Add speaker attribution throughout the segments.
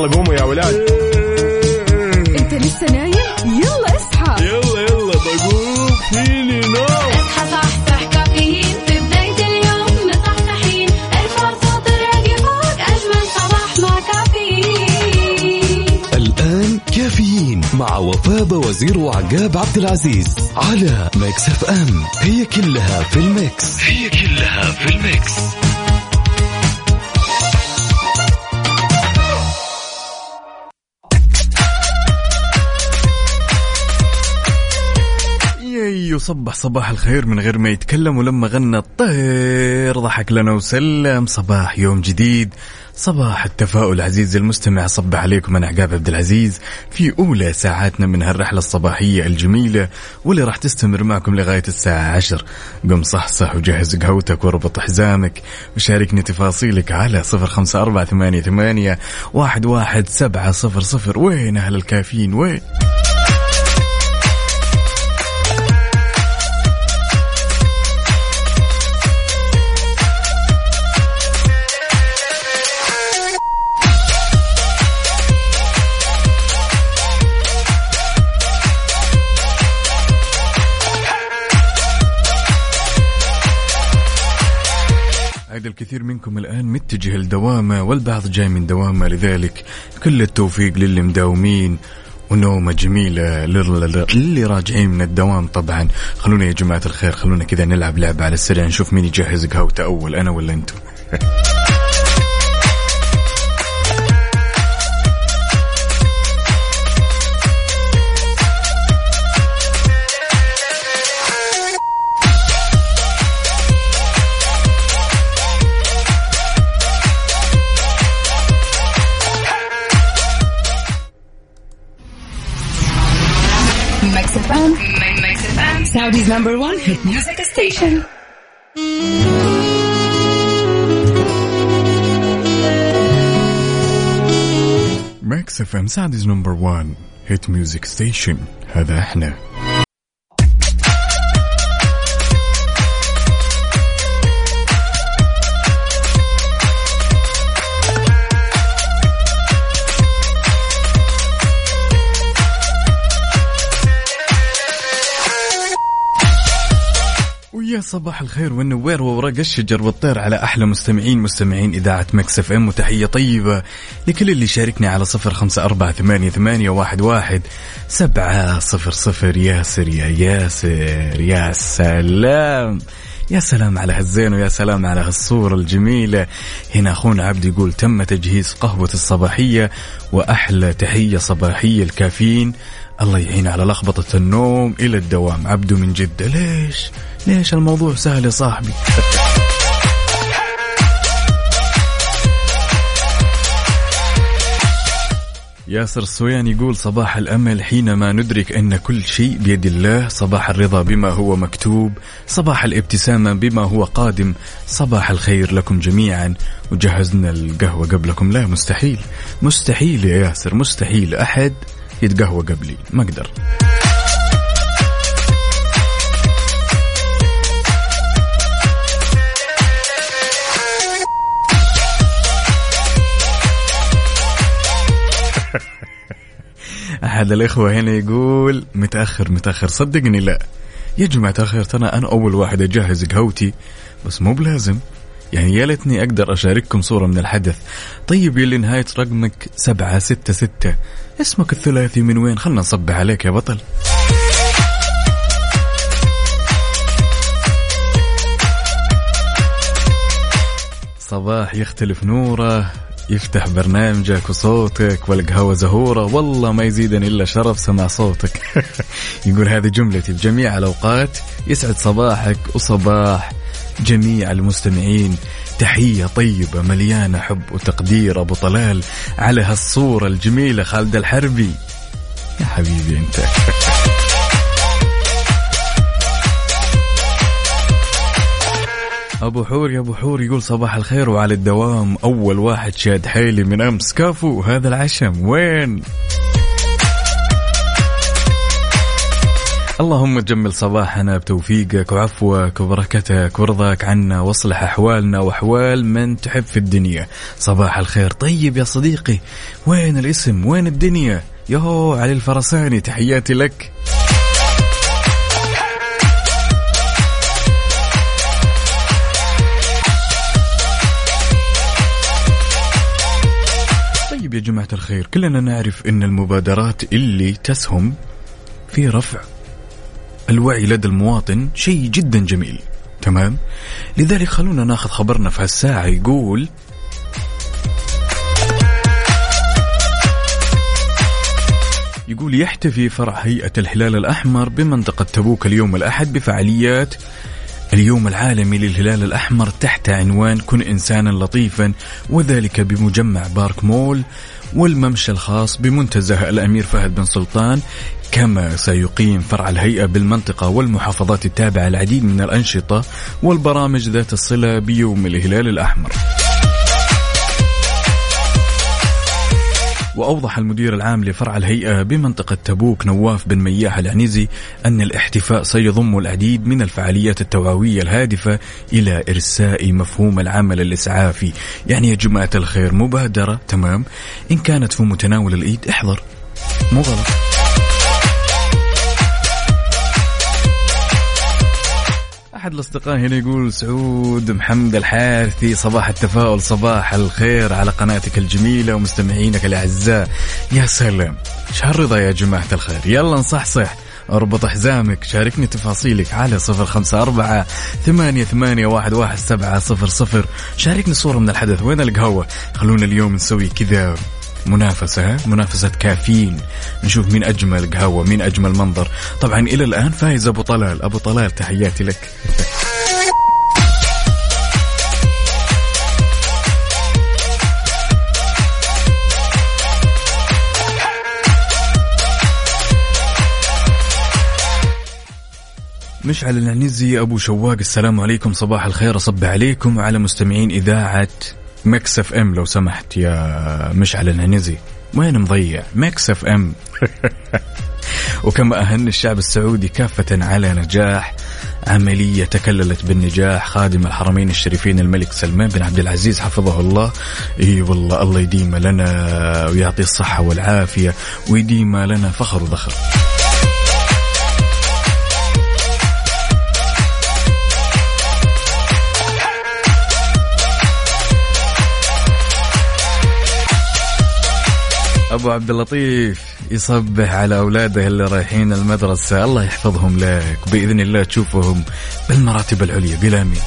Speaker 1: يلا قوموا يا ولاد.
Speaker 2: انت لسه نايم؟ يلا اصحى.
Speaker 1: يلا يلا بقوم. فيني نو.
Speaker 3: اصحى صحصح كافيين في بداية اليوم. مصحصحين. ارفع صوت الراديو فوق. أجمل صباح مع كافيين.
Speaker 4: الآن كافيين مع وفاء وزير وعقاب عبد العزيز على ميكس اف ام. هي كلها في ال mix. هي كلها في ال mix.
Speaker 5: ياي صبح صباح الخير من غير ما يتكلم ولما غنى الطير ضحك لنا وسلم. صباح يوم جديد صباح التفاؤل عزيزي المستمع. صبح عليكم أنا عقاب عبد العزيز. في أولى ساعاتنا من هالرحلة الصباحية الجميلة واللي راح تستمر معكم لغاية الساعة 10 قم صحصح وجهز قهوتك واربط حزامك وشاركني تفاصيلك على صفر خمسة أربعة ثمانية ثمانية واحد واحد سبعة صفر صفر. وين أهل الكافيين؟ وين؟ الكثير منكم الآن متجه لدوامه والبعض جاي من دوامة لذلك كل التوفيق للي مداومين ونومة جميلة لل- للي راجعين من الدوام طبعا. خلونا يا جماعة الخير خلونا كذا نلعب لعبة على السريع نشوف مين يجهز قهوته أول أنا ولا أنتم؟
Speaker 2: Saudi's number 1 hit music
Speaker 5: station Mix FM Saudi's number 1 hit music station هذا إحنا. صباح الخير والنوير وورق الشجر والطير على أحلى مستمعين مستمعين إذاعة مكس إف إم. وتحية طيبة لكل اللي شاركني على صفر خمسة أربعة ثمانية, ثمانية واحد, واحد سبعة صفر صفر. ياسر يا ياسر يا سلام. يا سلام على هالزين ويا سلام على هالصورة الجميلة. هنا أخونا عبد يقول تم تجهيز قهوة الصباحية وأحلى تحية صباحية الكافيين. الله يعين على لخبطة النوم إلى الدوام. عبده من جدة ليش؟ ليش الموضوع سهل يا صاحبي؟ ياسر الصويان يقول صباح الأمل حينما ندرك أن كل شيء بيد الله صباح الرضا بما هو مكتوب صباح الابتسامة بما هو قادم صباح الخير لكم جميعا. وجهزنا القهوة قبلكم. لا مستحيل. مستحيل يا ياسر مستحيل أحد يتقهوى قبلي. ما أقدر. أحد الإخوة هنا يقول متأخر متأخر صدقني لا. يا جماعة الخير ترى أنا أول واحد أجهز قهوتي بس مو بلازم. يعني يا ليتني أقدر أشارككم صورة من الحدث. طيب يلي نهاية رقمك سبعة ستة ستة. اسمك الثلاثي من وين؟ خلنا نصبح عليك يا بطل. صباح يختلف نوره. يفتح برنامجك وصوتك والقهوة زهورة والله ما يزيدني إلا شرف سمع صوتك. يقول هذه جملتي بجميع الأوقات. يسعد صباحك وصباح جميع المستمعين. تحية طيبة مليانة حب وتقدير أبو طلال على هالصورة الجميلة خالد الحربي. يا حبيبي أنت. أبو حور يا أبو حور يقول صباح الخير وعلى الدوام. أول واحد شاد حيلي من أمس. كفو هذا العشم. وين؟ اللهم جمل صباحنا بتوفيقك وعفوك وبركتك. ورضاك عنا واصلح أحوالنا وأحوال من تحب في الدنيا. صباح الخير. طيب يا صديقي وين الاسم؟ وين الدنيا؟ يهو علي الفرساني تحياتي لك. طيب يا جماعة الخير كلنا نعرف أن المبادرات اللي تسهم في رفع الوعي لدى المواطن شيء جدا جميل. تمام؟ لذلك خلونا ناخذ خبرنا في هالساعة يقول يقول يحتفي فرع هيئة الهلال الأحمر بمنطقة تبوك اليوم الأحد بفعاليات اليوم العالمي للهلال الأحمر تحت عنوان كن إنسانا لطيفا وذلك بمجمع بارك مول والممشى الخاص بمنتزه الأمير فهد بن سلطان كما سيقيم فرع الهيئة بالمنطقة والمحافظات التابعة العديد من الأنشطة والبرامج ذات الصلة بيوم الهلال الأحمر. وأوضح المدير العام لفرع الهيئة بمنطقة تبوك نواف بن مياح العنيزي أن الاحتفاء سيضم العديد من الفعاليات التوعوية الهادفة إلى إرساء مفهوم العمل الإسعافي. يعني يا جماعة الخير مبادرة تمام؟ إن كانت في متناول الإيد احضر. مو غلط أحد الأصدقاء هنا يقول سعود محمد الحارثي صباح التفاؤل صباح الخير على قناتك الجميلة ومستمعينك الأعزاء. يا سلام. شهر رضا يا جماعة الخير. يلا نصحصح أربط حزامك. شاركني تفاصيلك على صفر خمسة أربعة ثمانية, ثمانية واحد, واحد سبعة صفر صفر. شاركني صورة من الحدث. وين القهوة؟ خلونا اليوم نسوي كذا. منافسة؟ منافسة كافيين. نشوف مين أجمل قهوة مين أجمل منظر. طبعا إلى الآن فايز أبو طلال. أبو طلال تحياتي لك. مشعل العنزي أبو شواق السلام عليكم. صباح الخير أصب عليكم وعلى مستمعين إذاعة مكس اف ام لو سمحت يا مشعل العنزي وين مضيع؟ مكس اف ام. وكما أهنئ الشعب السعودي كافة على نجاح. عملية تكللت بالنجاح. خادم الحرمين الشريفين الملك سلمان بن عبد العزيز حفظه الله. إي والله الله يديم لنا ويعطيه الصحة والعافية ويديم لنا فخر وذخر. أبو عبد اللطيف يصبح على أولاده اللي رايحين المدرسة. الله يحفظهم لك. بإذن الله تشوفهم بالمراتب العليا. بلا مين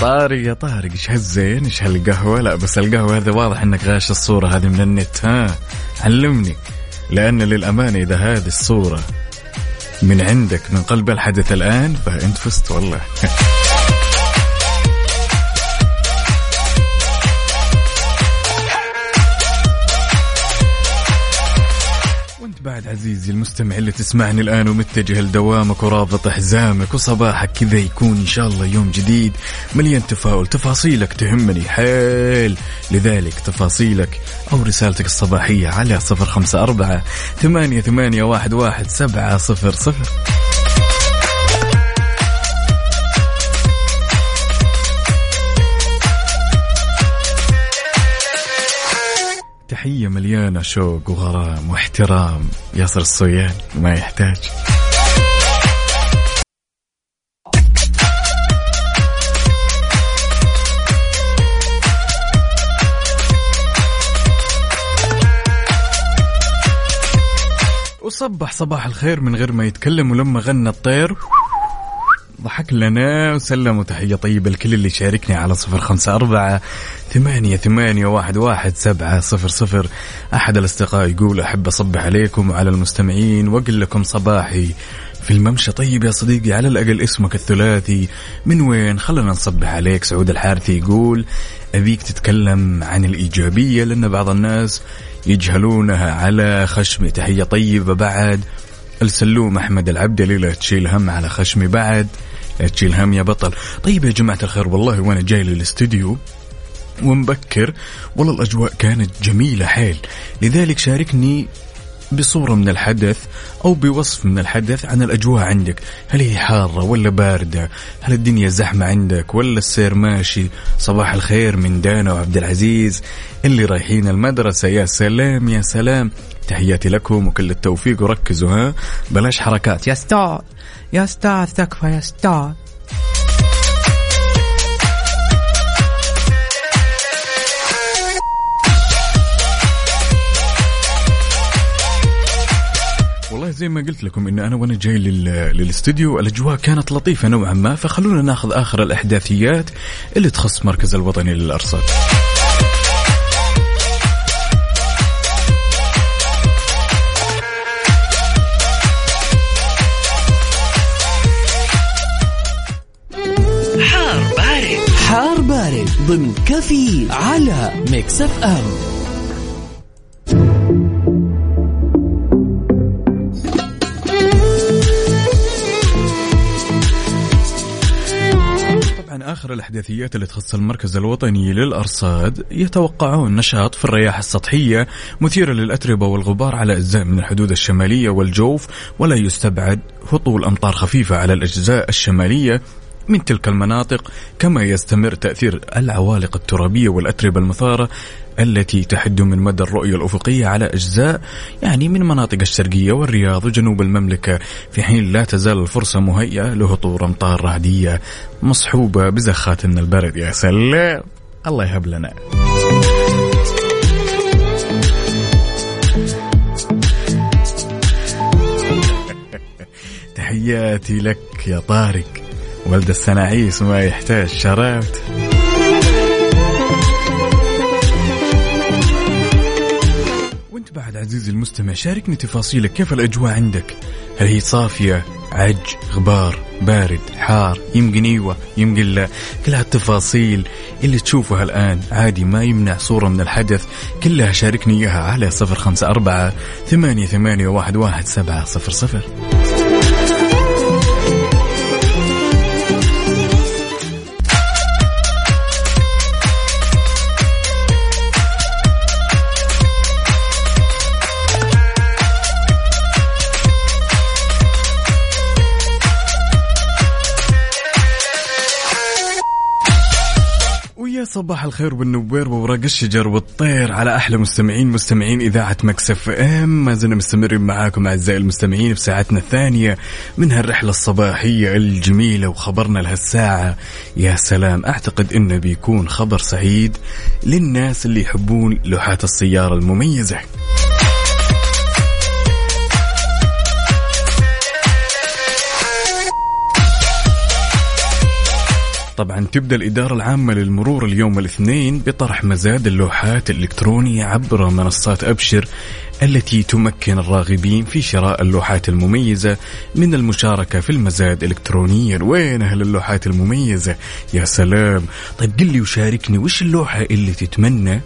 Speaker 5: طارق يا طارق إيش هالزين؟ إيش هالقهوة؟ لا بس القهوة هذا واضح إنك غاش الصورة هذه من النت. ها علمني. لأن للأمانة إذا هذه الصورة من عندك من قلب الحدث الآن فأنت فزت والله. بعد عزيزي المستمع اللي تسمعني الآن ومتجه لدوامك ورابط حزامك وصباحك كذا يكون إن شاء الله يوم جديد مليان تفاؤل. تفاصيلك تهمني حيل. لذلك تفاصيلك أو رسالتك الصباحية على صفر خمسة أربعة ثمانية ثمانية واحد واحد سبعة صفر صفر. تحية مليانة شوق وغرام واحترام. ياسر الصويان ما يحتاج. وصبح صباح الخير من غير ما يتكلم ولما غنى الطير. ضحك لنا وسلم تحية طيبة لكل اللي شاركني على صفر خمسة أربعة ثمانية ثمانية واحد واحد سبعة صفر صفر. أحد الأصدقاء يقول أحب أصبح عليكم وعلى المستمعين وأقول لكم صباحي في الممشى. طيب يا صديقي على الأقل اسمك الثلاثي من وين؟ خلنا نصبح عليك. سعود الحارثي يقول أبيك تتكلم عن الإيجابية لأن بعض الناس يجهلونها على خشمي تحية طيبة بعد. السلوم أحمد العبدلي لا تشيل هم على خشمي بعد. تشيل هم يا بطل. طيب يا جماعة الخير والله وأنا جاي للاستديو ومبكر. والله الأجواء كانت جميلة حيل. لذلك شاركني بصورة من الحدث أو بوصف من الحدث عن الأجواء عندك. هل هي حارة ولا باردة؟ هل الدنيا زحمة عندك ولا السير ماشي؟ صباح الخير من دانا وعبد العزيز اللي رايحين المدرسة. يا سلام يا سلام. تحياتي لكم وكل التوفيق. وركزوا ها؟ بلاش حركات. يا ستار. يا ستار تكفى يا ستار والله زي ما قلت لكم إن أنا وأنا جاي لل... للاستديو الأجواء كانت لطيفة نوعا ما فخلونا ناخذ آخر الأحداثيات اللي تخص مركز الوطني
Speaker 4: للأرصاد. ضمن كافيين على ميكس اف ام.
Speaker 5: طبعا آخر الأحداثيات اللي تخص المركز الوطني للأرصاد يتوقعون نشاط في الرياح السطحية مثيرة للأتربة والغبار على أجزاء من الحدود الشمالية والجوف ولا يستبعد هطول أمطار خفيفة على الأجزاء الشمالية. من تلك المناطق كما يستمر تأثير العوالق الترابية والأتربة المثارة التي تحد من مدى الرؤية الأفقية على أجزاء يعني من مناطق الشرقية والرياض وجنوب المملكة في حين لا تزال الفرصة مهيئة لهطول أمطار رعدية مصحوبة بزخات من البرد. يا سلام! الله يهب لنا. تحياتي لك يا طارق. ولد السناعيس ما يحتاج. شرفت. وانت بعد عزيزي المستمع شاركني تفاصيلك. كيف الأجواء عندك؟ هل هي صافية عج غبار بارد حار يمكن إيوه يمكن لا. كل هالتفاصيل اللي تشوفها الآن عادي ما يمنع صورة من الحدث. كلها شاركني إياها على صفر خمسة أربعة ثمانية ثمانية واحد واحد سبعة صفر صفر. صباح الخير بالنوير وورق الشجر والطير على أحلى مستمعين مستمعين إذاعة مكسف إم. ما زلنا مستمرين معاكم أعزائي المستمعين في ساعتنا الثانية من هالرحلة الصباحية الجميلة وخبرنا لهالساعة. يا سلام أعتقد إنه بيكون خبر سعيد للناس اللي يحبون لوحات السيارة المميزة. طبعا تبدأ الإدارة العامة للمرور اليوم الاثنين بطرح مزاد اللوحات الإلكترونية عبر منصات أبشر التي تمكن الراغبين في شراء اللوحات المميزة من المشاركة في المزاد الكترونيا وين أهل اللوحات المميزة؟ يا سلام. طيب قل لي وشاركني وش اللوحة اللي تتمنى؟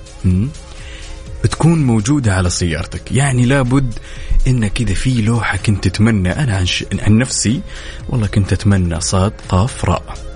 Speaker 5: تكون موجودة على سيارتك. يعني لابد إن كذا في لوحة كنت تتمنى. أنا عن, ش... عن نفسي والله كنت أتمنى صاد قاف راء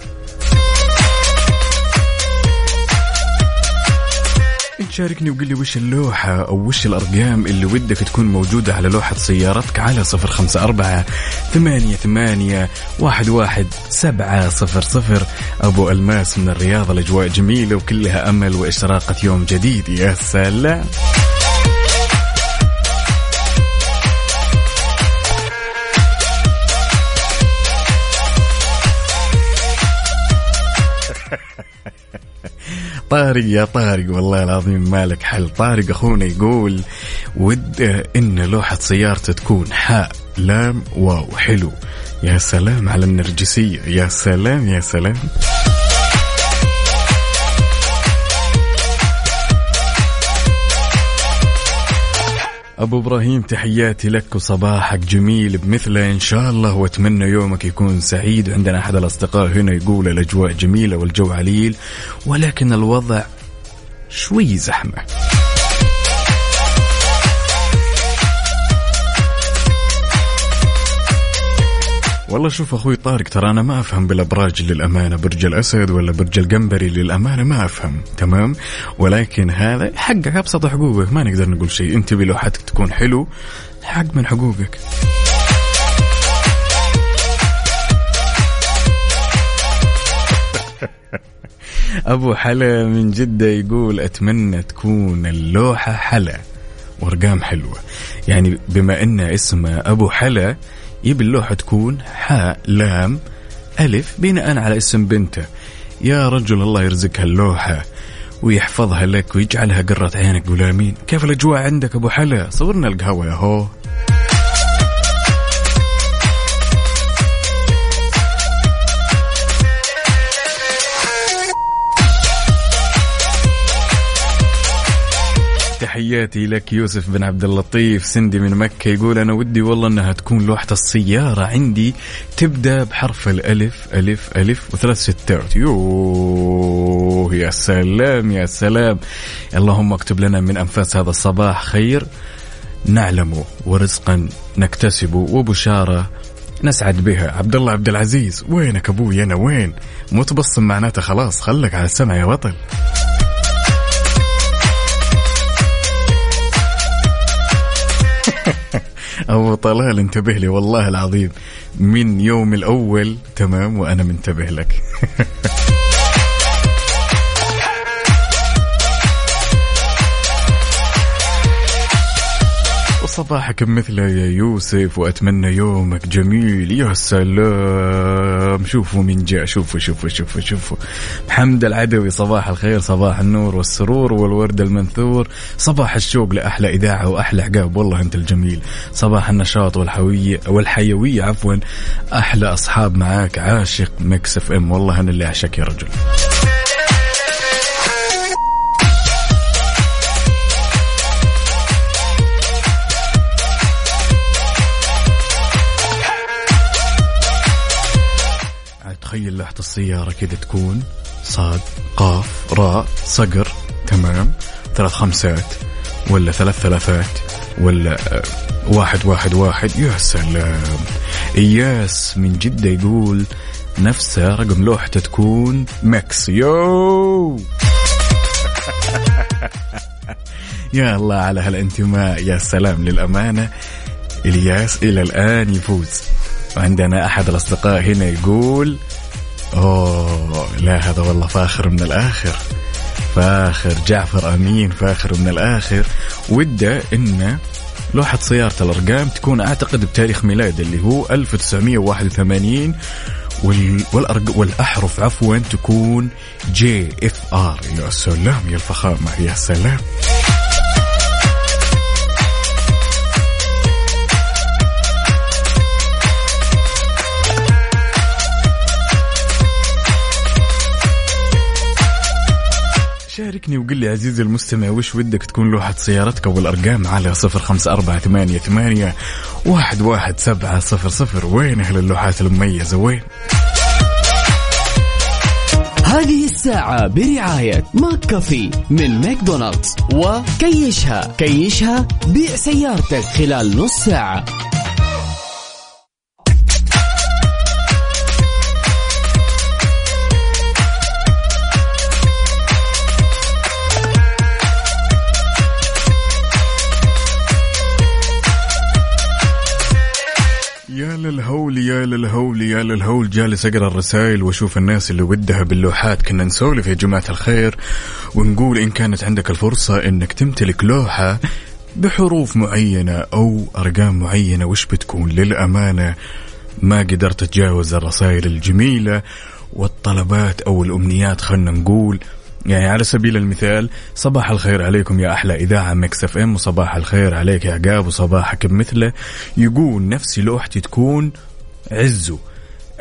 Speaker 5: انت شاركني وقل لي وش اللوحة أو وش الأرقام اللي ودك تكون موجودة على لوحة سيارتك على صفر خمسة أربعة ثمانية ثمانية واحد واحد سبعة صفر صفر. أبو ألماس من الرياض الأجواء جميلة وكلها أمل وإشراقة يوم جديد. يا سلام. طارق يا طارق والله العظيم مالك حل. طارق أخونا يقول وده إن لوحة سيارته تكون حاء لام واو حلو. يا سلام على النرجسية. يا سلام يا سلام. أبو إبراهيم تحياتي لك وصباحك جميل بمثله. إن شاء الله وأتمنى يومك يكون سعيد. عندنا أحد الأصدقاء هنا يقول الأجواء جميلة والجو عليل ولكن الوضع شوي زحمة. والله شوف أخوي طارق ترى أنا ما أفهم بالأبراج للأمانة برج الأسد ولا برج القنبري للأمانة ما أفهم تمام؟ ولكن هذا حقك أبسط حقوقك ما نقدر نقول شيء أنت بلوحتك تكون حلو حق من حقوقك. أبو حلا من جدة يقول أتمنى تكون اللوحة حلا وأرقام حلوة. يعني بما إن اسمه أبو حلا يبي اللوحة تكون حاء لام ألف بناء على اسم بنته. يا رجل الله يرزقها اللوحة ويحفظها لك ويجعلها قرة عينك قول كيف الأجواء عندك أبو حلا؟ صورنا القهوة يا هو. تحياتي لك يوسف بن عبد اللطيف. سندي من مكة يقول أنا ودي والله أنها تكون لوحة السيارة عندي تبدأ بحرف الألف ألف ألف وثلاث ستات. يوه يا سلام يا سلام. اللهم اكتب لنا من أنفاس هذا الصباح خير. نعلم ورزقا نكتسب وبشارة نسعد بها. عبد الله عبد العزيز وينك أبوي؟ أنا وين؟ مو تبصم معناته خلاص خلك على السمع يا بطل. ابو طلال انتبه لي والله العظيم. من يوم الأول تمام وأنا منتبه لك. وصباحك مثله يا يوسف وأتمنى يومك جميل. يا سلام. شوفوا من جاء. شوفوا شوفوا شوفوا شوفوا. محمد العدوي صباح الخير صباح النور والسرور والورد المنثور. صباح الشوق لأحلى إذاعة وأحلى عقاب. والله أنت الجميل. صباح النشاط والحويه والحيوية عفوا. أحلى أصحاب معاك. عاشق مكس إف إم. والله أنا اللي أعشق يا رجل. تخيل لوحة السيارة كذا تكون صاد قاف راء صقر تمام؟ ثلاث خمسات ولا ثلاث ثلاثات ولا آه، واحد واحد واحد. يا سلام. إياس من جدة يقول نفسه رقم لوحته تكون مكس يو! يا الله على هالانتماء. يا سلام للأمانة. إلياس إلى الآن يفوز. وعندنا أحد الأصدقاء هنا يقول أوه لا هذا والله فاخر من الآخر. فاخر جعفر أمين فاخر من الآخر. وده إنه لوحة سيارة الأرقام تكون أعتقد بتاريخ ميلاد اللي هو 1981 وال... والأرق... والأحرف عفوا تكون JFR يا سلام يا الفخامة يا سلام. شاركني وقل لي عزيزي المستمع وش ودك تكون لوحة سيارتك والأرقام على صفر خمسة أربعة ثمانية, ثمانية واحد, واحد سبعة صفر صفر؟ وين أهل اللوحات المميزة؟ وين؟
Speaker 6: هذه الساعة برعاية ماك كافي من ماكدونالدز وكيشها كيشها بيع سيارتك خلال نص ساعة.
Speaker 5: للهول يا للهول جالس أقرأ الرسائل وأشوف الناس اللي ودها باللوحات. كنا نسولف يا جماعة الخير ونقول إن كانت عندك الفرصة إنك تمتلك لوحة بحروف معينة أو أرقام معينة. وش بتكون؟ للأمانة ما قدرت أتجاوز الرسائل الجميلة والطلبات أو الأمنيات خلنا نقول. يعني على سبيل المثال صباح الخير عليكم يا أحلى إذاعة مكس إف إم وصباح الخير عليك يا عقاب وصباحك بمثله. يقول نفسي لوحتي تكون عزو.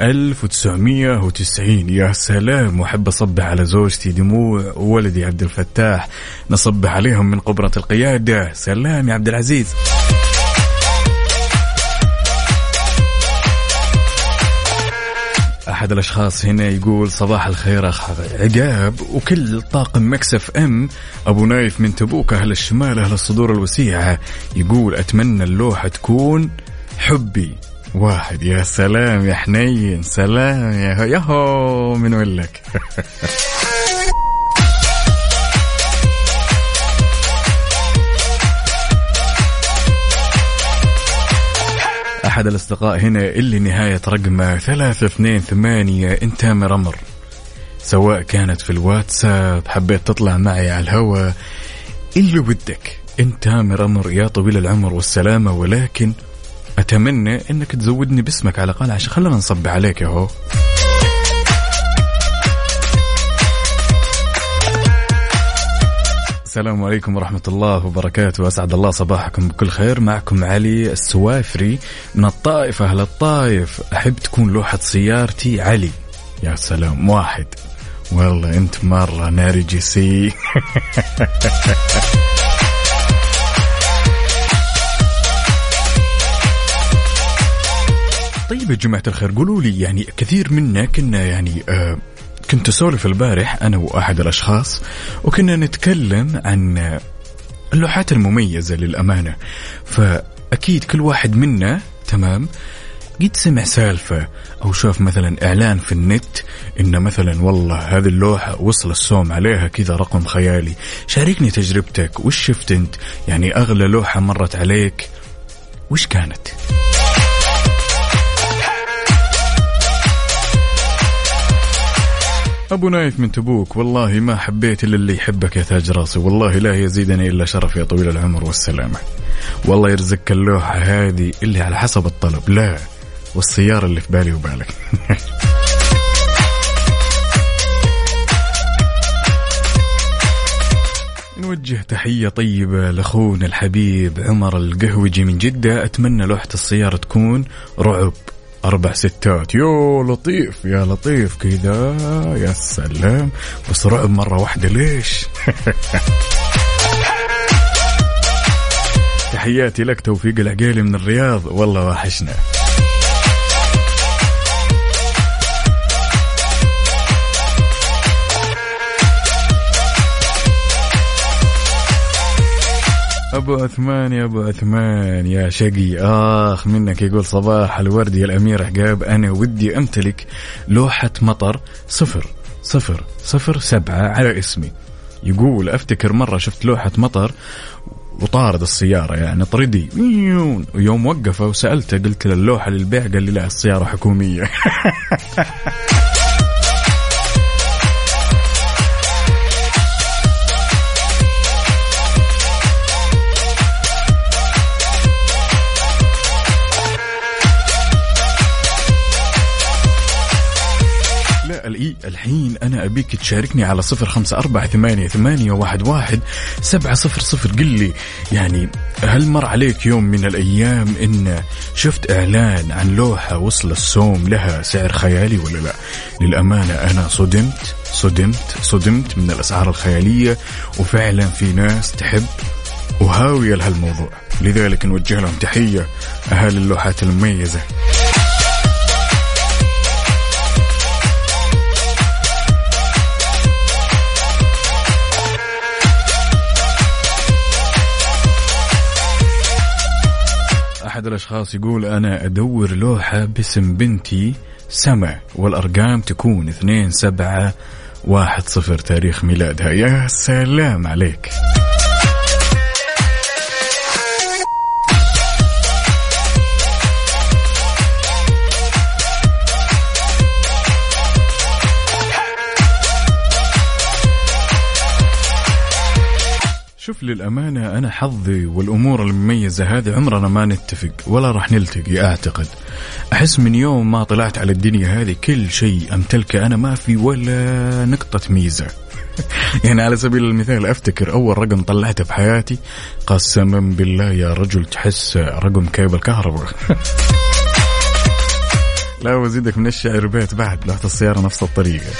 Speaker 5: 1990 يا سلام. واحب أصبح على زوجتي دموع وولدي عبد الفتاح. نصبح عليهم من قمرة القيادة. سلام يا عبد العزيز. أحد الأشخاص هنا يقول صباح الخير أخ عقاب. وكل طاقم مكس اف ام أبو نايف من تبوك أهل الشمال أهل الصدور الوسيعة. يقول أتمنى اللوحة تكون حبي. واحد يا سلام يا حنين سلام يا يهو من وين لك أحد الأصدقاء هنا اللي نهاية رقمه ثلاثة اثنين ثمانية أنت مرمر سواء كانت في الواتساب حبيت تطلع معي على الهواء اللي ودك انت مرمر يا طويل العمر والسلامة ولكن أتمنى أنك تزودني باسمك على الأقل عشان خلنا نصب عليك يا السلام عليكم ورحمة الله وبركاته. أسعد الله صباحكم بكل خير. معكم علي السوافري من الطائف أهل الطائف. أحب تكون لوحة سيارتي علي. يا سلام. واحد. والله أنت مرة نرجسي طيب يا جماعة الخير قولوا لي يعني كثير منا كنا يعني آه كنت أسولف البارح أنا وأحد الأشخاص وكنا نتكلم عن اللوحات المميزة للأمانة فأكيد كل واحد منا تمام قد سمع سالفة أو شاف مثلا إعلان في النت إن مثلا والله هذه اللوحة وصل السوم عليها كذا رقم خيالي شاركني تجربتك وش شفت أنت يعني أغلى لوحة مرت عليك وش كانت؟ أبو نايف من تبوك. والله ما حبيت إلا اللي يحبك يا تاج راسي. والله لا يزيدني إلا شرف يا طويل العمر والسلامة. والله يرزقك اللوحة هذه اللي على حسب الطلب. لا والسيارة اللي في بالي وبالك. نوجه تحية طيبة لأخونا الحبيب عمر القهوجي من جدة. أتمنى لوحة السيارة تكون رعب. أربع ستات. يو لطيف. يا لطيف كذا يا سلام. بس رعب مرة واحدة ليش؟ تحياتي لك توفيق العقيلي من الرياض. والله وحشنا. أبو عثمان يا أبو عثمان يا شقي. آخ منك يقول صباح الورد يا الأمير عقاب أنا ودي أمتلك لوحة مطر صفر صفر صفر سبعة على اسمي. يقول أفتكر مرة شفت لوحة مطر وطارد السيارة يعني طردي. ويوم وقفه وسألته قلت له اللوحة للبيع قال لي لا السيارة حكومية. لا الإي الحين أنا أبيك تشاركني على صفر خمسة أربعة ثمانية, ثمانية واحد, واحد سبعة صفر صفر. قل لي يعني هل مر عليك يوم من الأيام إن شفت إعلان عن لوحة وصل السوم لها سعر خيالي ولا لا؟ للأمانة أنا صدمت صدمت صدمت من الأسعار الخيالية وفعلا في ناس تحب وهاوية لهالموضوع. لذلك نوجه لهم تحية أهالي اللوحات المميزة. أحد الأشخاص يقول أنا أدور لوحة باسم بنتي سما والأرقام تكون اثنين سبعة واحد صفر تاريخ ميلادها. يا سلام عليك. شوف للأمانة أنا حظي والأمور المميزة هذه عمرنا ما نتفق ولا راح نلتقي أعتقد. أحس من يوم ما طلعت على الدنيا هذه كل شيء أمتلكه أنا ما في ولا نقطة ميزة. يعني على سبيل المثال أفتكر أول رقم طلعته في حياتي قسما بالله يا رجل تحس رقم كيبل كهرباء. لا وزيدك من الشعر بيت بعد لوحة السيارة نفس الطريقة.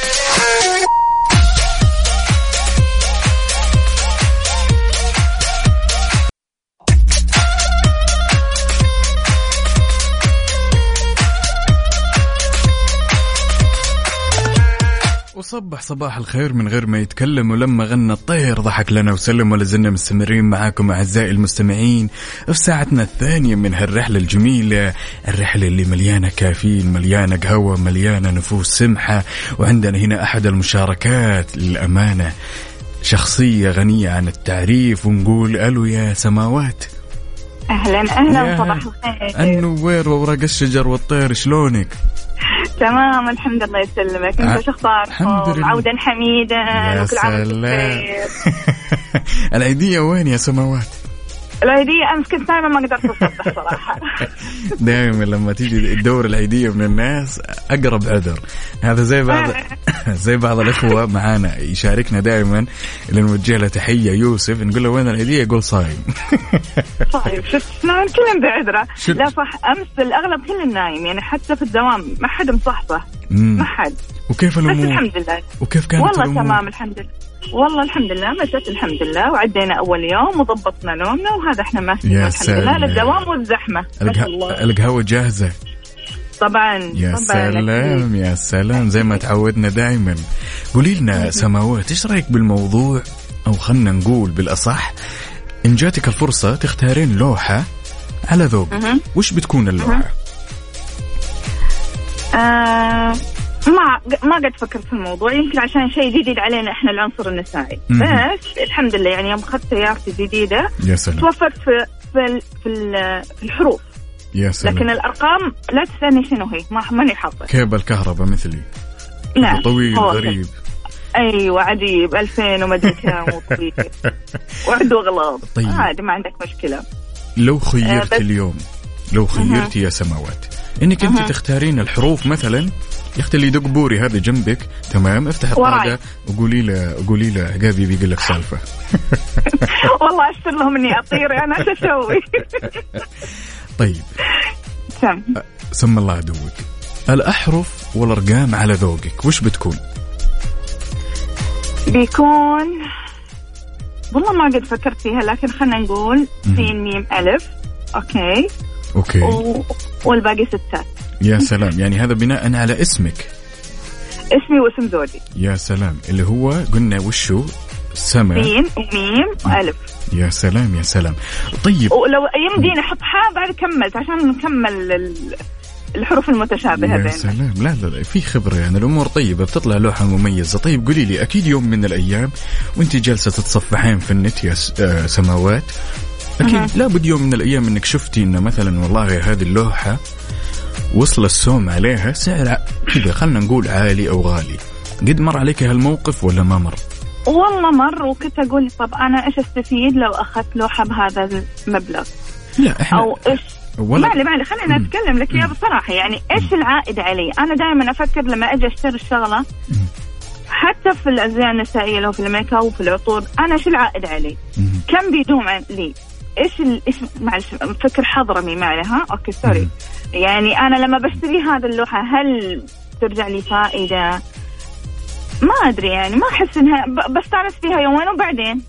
Speaker 5: صبح صباح الخير من غير ما يتكلم ولما غنى الطير ضحك لنا وسلم ولا زلنا مستمرين معاكم أعزائي المستمعين في ساعتنا الثانية من هالرحلة الجميلة. الرحلة اللي مليانة كافيين مليانة قهوة مليانة نفوس سمحة. وعندنا هنا أحد المشاركات للأمانة. شخصية غنية عن التعريف ونقول ألو يا سماوات.
Speaker 7: أهلا
Speaker 5: أهلا
Speaker 7: صباح الخير
Speaker 5: النوير وورق الشجر والطير شلونك؟
Speaker 7: تمام الحمد لله يسلمك أنت شو
Speaker 5: الحمد
Speaker 7: اخباركم
Speaker 5: لله.
Speaker 7: عودا حميدا وكل عام
Speaker 5: وأنتم
Speaker 7: بخير.
Speaker 5: العيدية وين يا سماوات؟
Speaker 7: العيدية أمس كنت نايمة ما قدرت اصبح صراحة.
Speaker 5: دائما لما تيجي الدور العيدية من الناس أقرب عذر. هذا زي بعض زي بعض الإخوة معانا يشاركنا دائما اللي نوجه له تحية يوسف نقول له وين العيدية يقول صايم.
Speaker 7: طيب شفت بعذرة
Speaker 5: شو-
Speaker 7: لا صح أمس الأغلب كل نايم يعني حتى في الدوام ما حد مصحصح. ما حد.
Speaker 5: وكيف
Speaker 7: بس
Speaker 5: الأمور؟
Speaker 7: الحمد لله.
Speaker 5: وكيف كانت
Speaker 7: والله
Speaker 5: الأمور؟
Speaker 7: تمام الحمد لله. والله الحمد لله مشت الحمد لله وعدينا أول يوم وضبطنا نومنا وهذا إحنا ماشيين
Speaker 5: يا
Speaker 7: الحمد لله. للدوام والزحمة. ما
Speaker 5: القه-
Speaker 7: الله.
Speaker 5: القهوة جاهزة.
Speaker 7: طبعا
Speaker 5: يا
Speaker 7: طبعا.
Speaker 5: سلام يا سلام. زي ما تعودنا دائما قولي لنا سماوات إيش رأيك بالموضوع؟ أو خلنا نقول بالأصح إن جاتك الفرصة تختارين لوحة على ذوقك. وش بتكون اللوحة؟
Speaker 7: آه ما ما قد فكرت في الموضوع يمكن عشان شيء جديد علينا إحنا العنصر النسائي. بس الحمد لله يعني يوم أخذت سيارتي الجديده توفقت في في في, ال- في الحروف.
Speaker 5: يا سلام.
Speaker 7: لكن الأرقام لا تسألني شنو هي ما ماني حاطه
Speaker 5: كيبل كهرباء مثلي.
Speaker 7: نعم
Speaker 5: طويل غريب.
Speaker 7: أيوه عجيب. 2000 وما أدري كم وطويل وعنده اغلاط
Speaker 5: طيب.
Speaker 7: عادي ما عندك مشكلة.
Speaker 5: لو
Speaker 7: آه،
Speaker 5: خيرت
Speaker 7: بس-
Speaker 5: اليوم لو خيرتي يا سماوات إنك
Speaker 7: أنت.
Speaker 5: تختارين الحروف مثلا يا أختي اللي يدق بوري هذا جنبك. تمام؟ افتح. الطاقه وقولي له قولي له عقابي بيقول لك سالفة.
Speaker 7: والله اشتر لهم إني أطير أنا إيش أسوي؟
Speaker 5: طيب.
Speaker 7: سم
Speaker 5: سم الله عدوك. الأحرف والأرقام على ذوقك؟ وش بتكون؟
Speaker 7: بيكون والله ما قد فكرت فيها لكن خلينا نقول سين ميم ألف. أوكي.
Speaker 5: أوكي.
Speaker 7: و... والباقي ستات
Speaker 5: يا سلام. يعني هذا بناء على اسمك.
Speaker 7: اسمي واسم زوجي.
Speaker 5: يا سلام. اللي هو قلنا وشو؟ سما
Speaker 7: سين وميم وألف
Speaker 5: يا سلام يا سلام. طيب.
Speaker 7: ولو يمديني أحط حاء بعد كملت عشان نكمل ال- الحروف المتشابهة
Speaker 5: يا
Speaker 7: بيننا.
Speaker 5: سلام. لا لا لا في خبرة. يعني الأمور طيبة بتطلع لوحة مميزة. طيب قولي لي أكيد يوم من الأيام وأنت جالسة تتصفحين في النت يا آه، سماوات أكيد لابد يوم من الأيام أنك شفتي أنه مثلا والله هذه اللوحة وصل السوم عليها سعر كذا خلنا نقول عالي أو غالي قد مر عليك هالموقف ولا ما مر؟
Speaker 7: والله مر وكنت أقول طب أنا إيش أستفيد لو أخذت لوحة بهذا المبلغ
Speaker 5: لا إحنا
Speaker 7: أو إيش
Speaker 5: ولا
Speaker 7: ما لي ما لي خليني. أتكلم لك اياها بصراحة يعني إيش العائد علي؟ أنا دائما أفكر لما أجي أشتري الشغلة حتى في الأزياء النسائية لو في الميك أب وفي العطور أنا إيش العائد علي؟ كم بيدوم لي؟ إيش ال... إيش معلش فكر حضرمي معي ها؟ okay
Speaker 5: sorry.
Speaker 7: يعني أنا لما بشتري هذه اللوحة هل ترجع لي فائدة؟ ما أدري يعني ما أحس إنها ب... بستانس فيها يومين وبعدين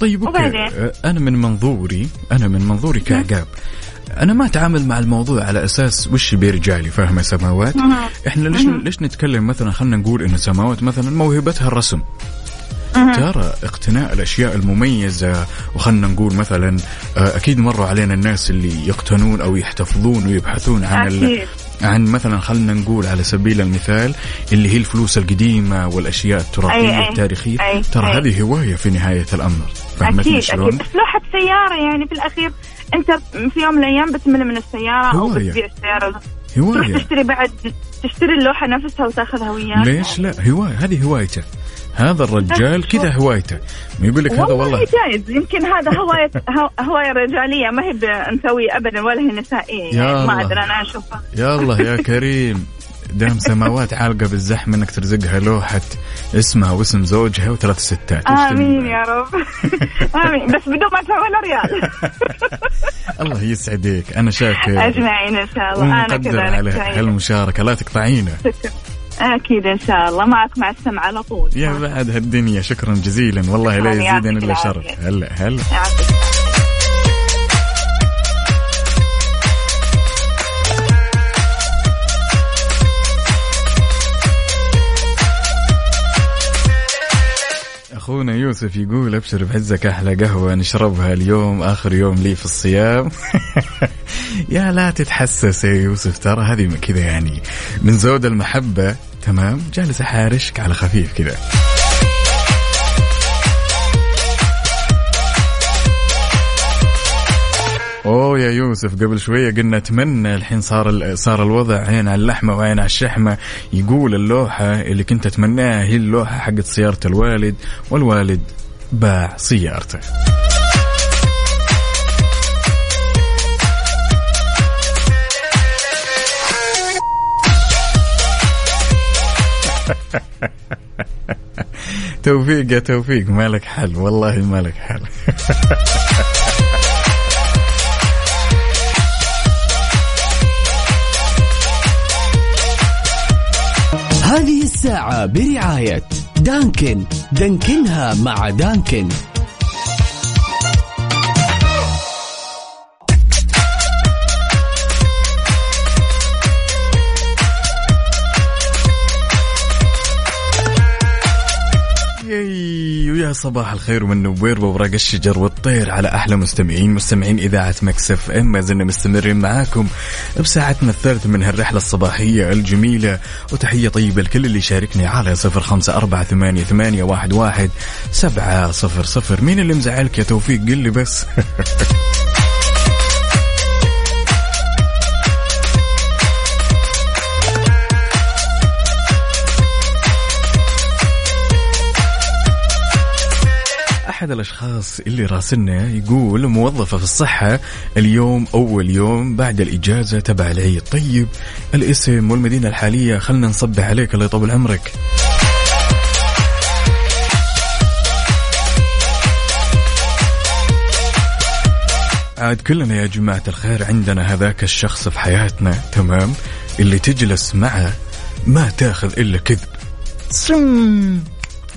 Speaker 5: طيب okay
Speaker 7: وبعدين؟
Speaker 5: أه، أنا من منظوري أنا من منظوري كعقاب أنا ما أتعامل مع الموضوع على أساس وش بيرجع لي فاهمه سماوات. إحنا ليش ليش نتكلم مثلا خلينا نقول إن سماوات مثلا موهبتها الرسم ترى اقتناء الأشياء المميزة وخلنا نقول مثلا آه، أكيد مروا علينا الناس اللي يقتنون أو يحتفظون ويبحثون عن
Speaker 7: أكيد.
Speaker 5: عن مثلا خلنا نقول على سبيل المثال اللي هي الفلوس القديمة والأشياء التراثية.
Speaker 7: التاريخية أي-
Speaker 5: ترى
Speaker 7: أي.
Speaker 5: هذه هواية في نهاية الأمر فهمتني
Speaker 7: أكيد
Speaker 5: شلون؟
Speaker 7: أكيد بس لوحه سيارة يعني في الأخير أنت في يوم من الأيام بتمل من السيارة أو
Speaker 5: هواية.
Speaker 7: بتبيع السيارة تروح
Speaker 5: هوايه
Speaker 7: تشتري بعد تشتري اللوحة نفسها وتأخذها وياك
Speaker 5: ليش لا هواية هذه هوايته هذا الرجال كذا هوايته. يقول لك هذا
Speaker 7: والله, جايز. يمكن هذا هواية هو- هواية رجالية ما هي بنسوي ابدا ولا هي نسائية.
Speaker 5: يا
Speaker 7: يعني ما. أدري أنا أشوفها.
Speaker 5: يا الله يا كريم. دام سماوات عالقة بالزحمة إنك ترزقها لوحة اسمها واسم زوجها وثلاث ستات. آمين؟
Speaker 7: يا رب. آمين. بس بدون ما ادفع ولا ريال
Speaker 5: الله يسعدك. أنا شاكر.
Speaker 7: أجمعين إن شاء الله.
Speaker 5: أنا
Speaker 7: كذلك
Speaker 5: على
Speaker 7: سعيدة.
Speaker 5: هالمشاركة. لا تقطعينا.
Speaker 7: شكرا. أكيد إن شاء الله. معك مع السمع على طول.
Speaker 5: يا بعد هالدنيا. شكرا جزيلا. والله لا
Speaker 7: يعطيك
Speaker 5: إلا شرف. هلا هلا. أخونا يوسف يقول أبشر بعزك أحلى قهوة نشربها اليوم. آخر يوم لي في الصيام. يا لا تتحسس يا يوسف ترى هذه كذا يعني من زود المحبة. تمام. جالس احارشك على خفيف كذا أوه يا يوسف قبل شوية قلنا أتمنى الحين صار صار الوضع عين على اللحمة وعين على الشحمة. يقول اللوحة اللي كنت أتمناها هي اللوحة حقت سيارة الوالد والوالد باع سيارته. توفيق يا توفيق مالك حل والله مالك حل.
Speaker 6: هذه الساعة برعاية دانكن دانكنها مع دانكن.
Speaker 5: ويا صباح الخير والنوير وورق الشجر والطير على أحلى مستمعين مستمعين إذاعة مكسف إم. ما زلنا مستمرين معاكم بساعتنا الثالثه من هالرحلة الصباحية الجميلة. وتحية طيبة لكل اللي شاركني على صفر خمسة أربعة ثمانية, ثمانية واحد, واحد سبعة صفر صفر. مين اللي مزعلك يا توفيق؟ قل لي بس. أحد الأشخاص اللي راسلنا يقول موظفة في الصحة اليوم أول يوم بعد الإجازة تبع العيد. طيب الاسم والمدينة الحالية خلنا نصبح عليك الله يطول عمرك. عاد كلنا يا جماعة الخير عندنا هذاك الشخص في حياتنا تمام؟ اللي تجلس معه ما تأخذ إلا كذب. سم.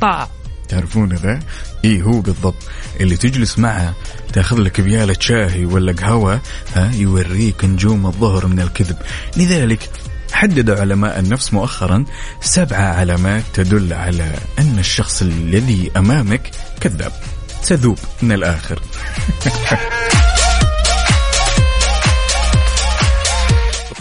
Speaker 5: طع تعرفون ذا؟ إي هو بالضبط. اللي تجلس معه تاخذ لك بيالة شاهي ولا قهوة ها يوريك نجوم الظهر من الكذب. لذلك حددوا علماء النفس مؤخرا سبعة علامات تدل على أن الشخص الذي أمامك كذاب. سذوب من الآخر.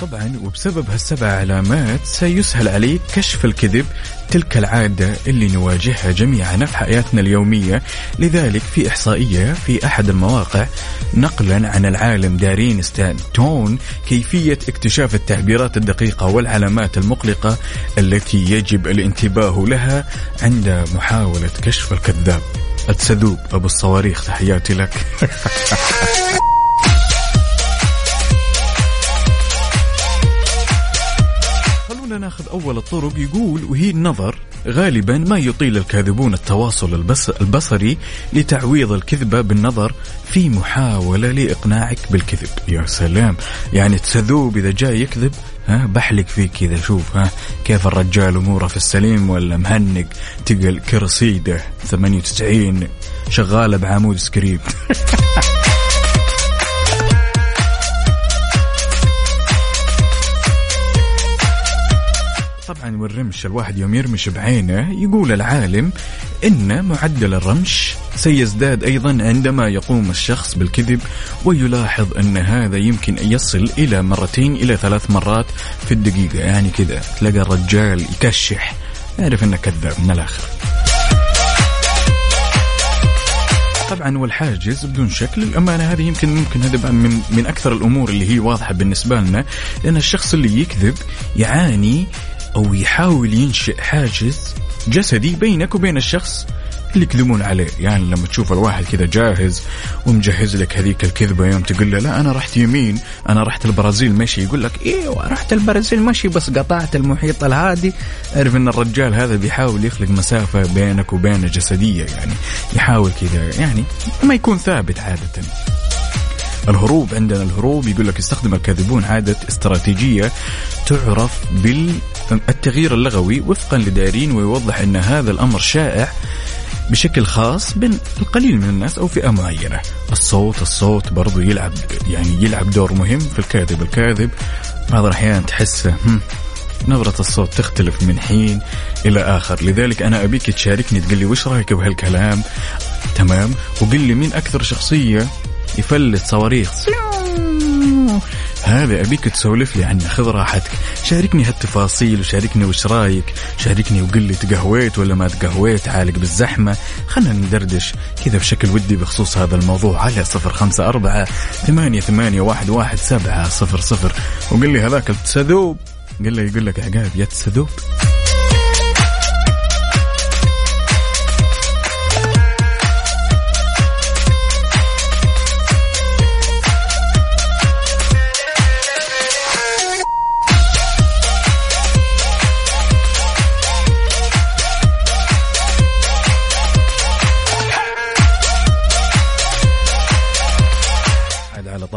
Speaker 5: طبعا وبسبب هالسبع علامات سيسهل عليك كشف الكذب تلك العادة اللي نواجهها جميعا في حياتنا اليومية. لذلك في إحصائية في أحد المواقع نقلا عن العالم دارين ستانتون كيفية اكتشاف التعبيرات الدقيقة والعلامات المقلقة التي يجب الانتباه لها عند محاولة كشف الكذاب. السذوب أبو الصواريخ تحياتي لك. خلونا ناخذ أول الطرق. يقول وهي النظر غالبا ما يطيل الكاذبون التواصل البص البصري لتعويض الكذبه بالنظر في محاولة لإقناعك بالكذب. يا سلام. يعني تسذوب إذا جاي يكذب؟ ها بحلق فيه كذا شوف ها. كيف الرجال أموره في السليم ولا مهنق تقل كرسيده 98 شغالة بعمود سكريبت طبعا والرمش الواحد يوم يرمش بعينه يقول العالم إن معدل الرمش سيزداد أيضا عندما يقوم الشخص بالكذب ويلاحظ إن هذا يمكن أن يصل إلى مرتين إلى ثلاث مرات في الدقيقة. يعني كذا تلاقى الرجال يكشح يعرف إنه كذاب من الآخر. طبعا والحاجز بدون شك للأمانة هذه يمكن ممكن هذا من من أكثر الأمور اللي هي واضحة بالنسبة لنا لأن الشخص اللي يكذب يعاني أو يحاول ينشئ حاجز جسدي بينك وبين الشخص اللي يكذبون عليه. يعني لما تشوف الواحد كذا جاهز ومجهز لك هذيك الكذبة يوم تقول له لا أنا رحت يمين أنا رحت البرازيل مشي يقول لك إيوه رحت البرازيل مشي بس قطعت المحيط الهادي. أعرف أن الرجال هذا بيحاول يخلق مسافة بينك وبينه جسدية يعني يحاول كذا يعني ما يكون ثابت عادة. الهروب عندنا الهروب يقول لك يستخدم الكاذبون عادة استراتيجية تعرف بالتغيير اللغوي وفقا لدارين ويوضح أن هذا الأمر شائع بشكل خاص بين القليل من الناس أو فئة معينة. الصوت الصوت برضو يلعب يعني يلعب دور مهم في الكاذب. الكاذب بعض الأحيان تحسه نبرة الصوت تختلف من حين إلى آخر. لذلك أنا أبيك تشاركني تقول لي وش رأيك بهالكلام؟ تمام؟ وقل لي مين أكثر شخصية يفلت صواريخ؟ هذا أبيك تسولف لي عنه خذ راحتك. شاركني هالتفاصيل وشاركني وش رأيك. شاركني وقل لي تقهويت ولا ما تقهويت. عالق بالزحمة. خلنا ندردش كذا بشكل ودي بخصوص هذا الموضوع. على صفر خمسة أربعة ثمانية, ثمانية واحد, واحد سبعة صفر صفر. وقل لي هذاك التسذوب قل لي يقول لك عقاب يا تسذوب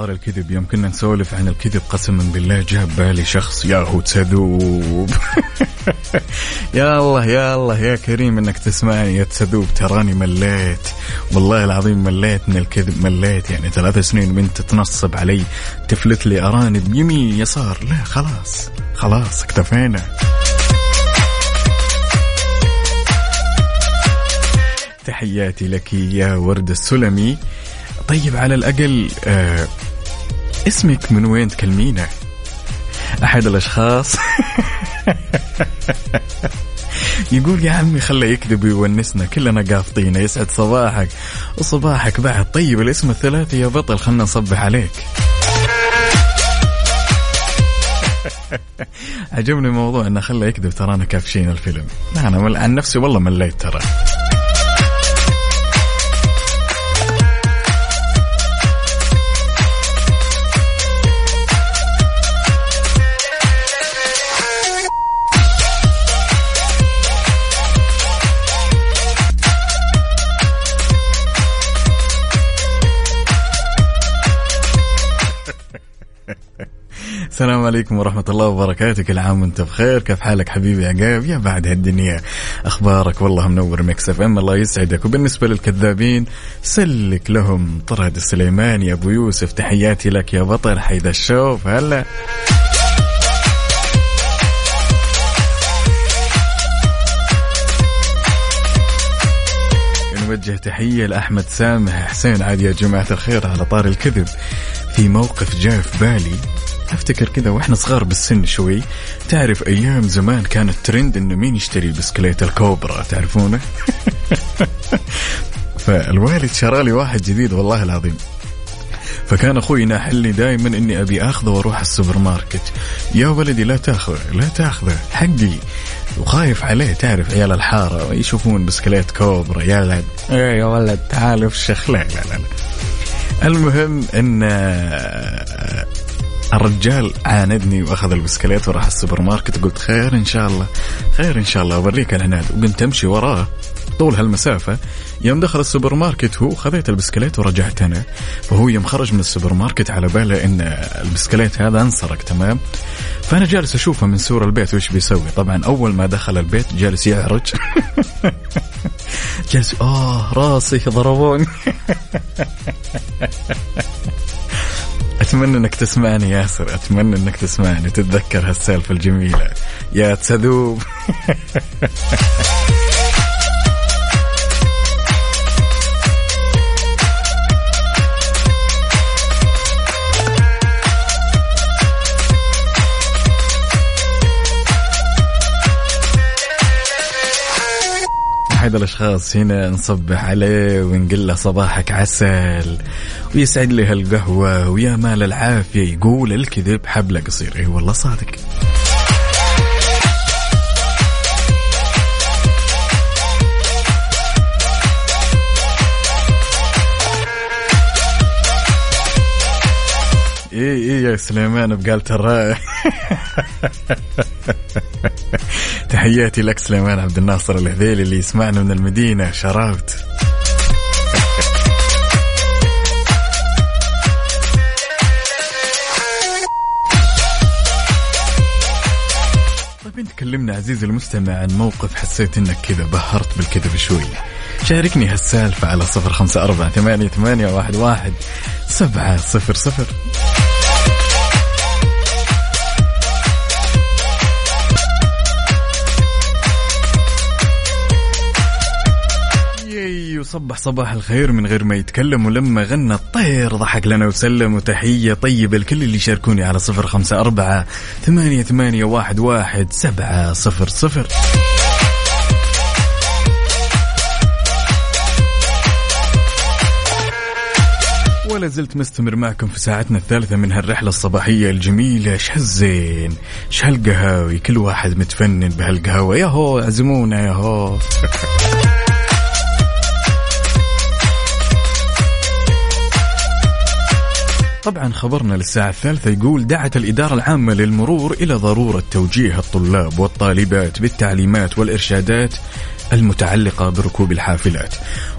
Speaker 5: طار الكذب. يوم كنا نسولف عن الكذب قسما بالله. جاب بالي شخص يا هو تسذوب يا الله يا الله يا كريم إنك تسمعني. يا تسذوب تراني مليت. والله العظيم مليت من الكذب مليت. يعني ثلاث سنين وانت تنصب علي. تفلت لي أرانب يمين يسار. لا خلاص خلاص اكتفينا. تحياتي لك يا ورد السلمي. طيب على الأقل آه اسمك من وين تكلمينا أحد الأشخاص. يقول يا عمي خله يكذب ويونسنا كلنا قافطينه يسعد صباحك. وصباحك بعد. طيب الاسم الثلاثي يا بطل خلنا نصبح عليك. عجبني موضوع إنه خله يكذب ترانا كافشين الفيلم. أنا عن نفسي والله مليت ترى. السلام عليكم ورحمة الله وبركاته. كل عام وانت بخير. كيف حالك حبيبي عقاب يا بعد هالدنيا أخبارك؟ والله منور Mix FM. الله يسعدك. وبالنسبة للكذابين سلك لهم طرد السليماني. أبو يوسف تحياتي لك يا بطل. حي هالشوف. هلا. نوجه تحية لأحمد سامح. حسين عاد يا جماعة الخير على طار الكذب. في موقف جاء في بالي. افتكر كذا وإحنا صغار بالسن شوي؟ تعرف أيام زمان كانت ترند إنه مين يشتري البسكليت الكوبرا تعرفونه؟ فالوالد شرى لي واحد جديد والله العظيم. فكان أخوي يناحلني دائما إني أبي آخذه وأروح السوبر ماركت. يا ولدي لا تاخذه لا تاخذه حقي. وخايف عليه تعرف عيال الحارة يشوفون بسكليت كوبرا يا ولد إيه يا ولد تعال. افشخ لا لا لا. المهم إن الرجال عاندني وأخذ البسكليت وراح السوبر ماركت قلت خير إن شاء الله. خير إن شاء الله. أوريك العناد. وقمت امشي وراه. طول هالمسافة يوم دخل السوبر ماركت هو خذيت البسكليت ورجعت أنا. فهو يوم خرج من السوبر ماركت على باله إن البسكليت هذا انسرق تمام؟ فأنا جالس أشوفه من سور البيت وش بيسوي. طبعا أول ما دخل البيت جالس يعرج. جالس آه راسي ضربوني أتمنى إنك تسمعني ياسر أتمنى إنك تسمعني تتذكر هالسالفة الجميلة. يا تسذوب أحد الأشخاص هنا نصبح عليه ونقول له صباحك عسل. ويسعد لي هالقهوة ويا مال العافية يقول الكذب حبله قصير. إي والله صادق. إي إي يا سليمان بقالة الرائع تحياتي لك سليمان عبد الناصر الهذيلي اللي يسمعنا من المدينة. شرفت. طيب انت كلمنا عزيزي المستمع عن موقف حسيت إنك كذا بهرت بالكذب شوي. شاركني هالسالفة على صفر خمسة أربعة ثمانية ثمانية واحد واحد سبعة صفر صفر. وصبح صباح الخير من غير ما يتكلم ولما غنى الطير ضحك لنا وسلم وتحية طيبة لكل اللي شاركوني على صفر خمسة أربعة ثمانية, ثمانية واحد, واحد سبعة صفر صفر. ولا زلت مستمر معكم في ساعتنا الثالثة من هالرحلة الصباحية الجميلة. إيش هالزين؟ إيش هالقهاوي؟ كل واحد متفنن بهالقهوة. يا هو عزمونا يا هو طبعا خبرنا للساعة الثالثة يقول دعت الإدارة العامة للمرور إلى ضرورة توجيه الطلاب والطالبات بالتعليمات والإرشادات المتعلقة بركوب الحافلات.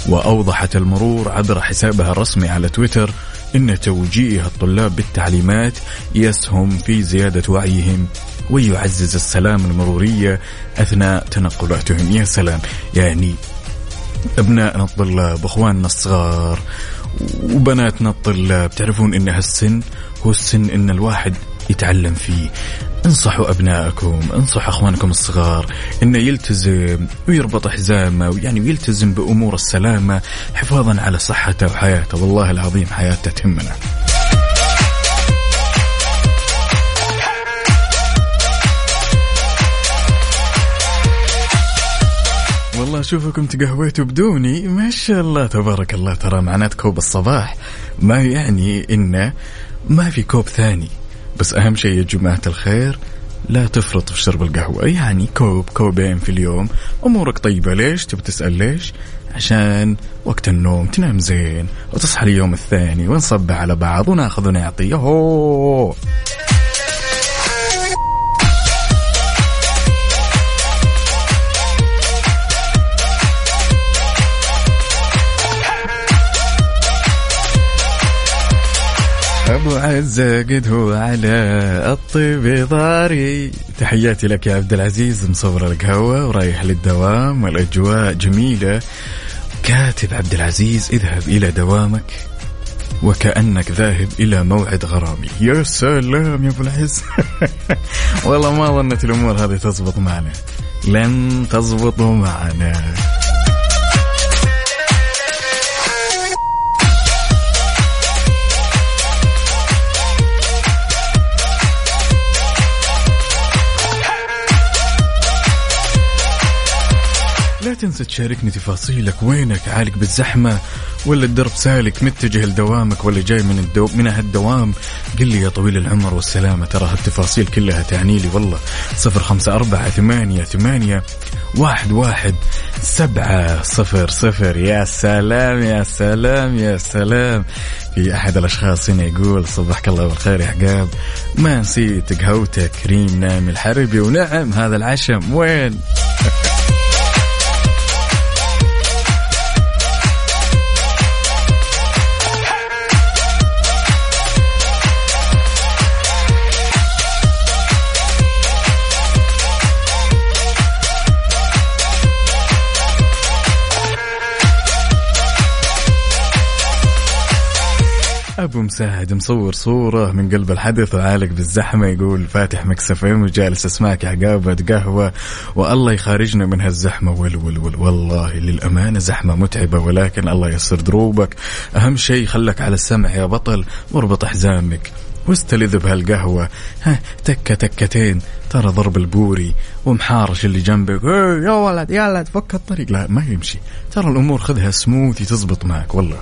Speaker 5: وأوضحت المرور عبر حسابها الرسمي على تويتر إن توجيه الطلاب بالتعليمات يسهم في زيادة وعيهم ويعزز السلام المرورية أثناء تنقلاتهم. يا سلام. يعني أبنائنا الطلاب أخواننا الصغار وبناتنا الطلاب تعرفون إن هالسن هو السن إن الواحد يتعلم فيه. انصحوا أبنائكم انصحوا أخوانكم الصغار إنه يلتزم ويربط حزامه ويعني ويلتزم بأمور السلامة حفاظا على صحته وحياته. والله العظيم حياته تهمنا. والله أشوفكم تقهويتوا بدوني. ما شاء الله تبارك الله ترى معنات كوب الصباح. ما يعني انه ما في كوب ثاني. بس أهم شيء يا جماعة الخير لا تفرط في شرب القهوة. يعني كوب كوبين في اليوم. أمورك طيبة. ليش تبي تسأل ليش؟ عشان وقت النوم تنام زين وتصحى اليوم الثاني ونصبح على بعض وناخذ ونعطي. يهو ابو عزة قد هو على الطيب ضاري. تحياتي لك يا عبد العزيز مصور القهوة ورايح للدوام والأجواء جميلة. كاتب عبد العزيز اذهب إلى دوامك وكأنك ذاهب إلى موعد غرامي. يا سلام يا أبو العز. والله ما ظنت الأمور هذه تزبط معنا. لن تزبط معنا. تنسى تشاركني تفاصيلك وينك؟ عالق بالزحمة ولا الدرب سالك؟ متجه لدوامك ولا جاي من الدو من هالدوام قل لي يا طويل العمر والسلامة ترى هالتفاصيل كلها تعني لي والله. صفر خمسة أربعة ثمانية ثمانية واحد واحد سبعة صفر صفر. يا سلام يا سلام يا سلام. في أحد الأشخاص هنا يقول صبحك الله بالخير يا عقاب ما نسيت قهوتك كريم نامي الحربي. ونعم هذا العشم. وين؟ أبو مساعد مصور صورة من قلب الحدث وعالق بالزحمة يقول فاتح مكسفين وجالس اسمعك عقابه قهوة والله يخارجنا من هالزحمة. ول ول ول والله للأمانة زحمة متعبة ولكن الله يسر دروبك. أهم شيء خلك على السمع يا بطل واربط حزامك واستلذ بهالقهوة. ها تكة تكتين ترى ضرب البوري ومحارش اللي جنبك. "إيه يا ولد يا ولد فك الطريق. لا ما يمشي. ترى الأمور خذها سموثي تزبط معك والله.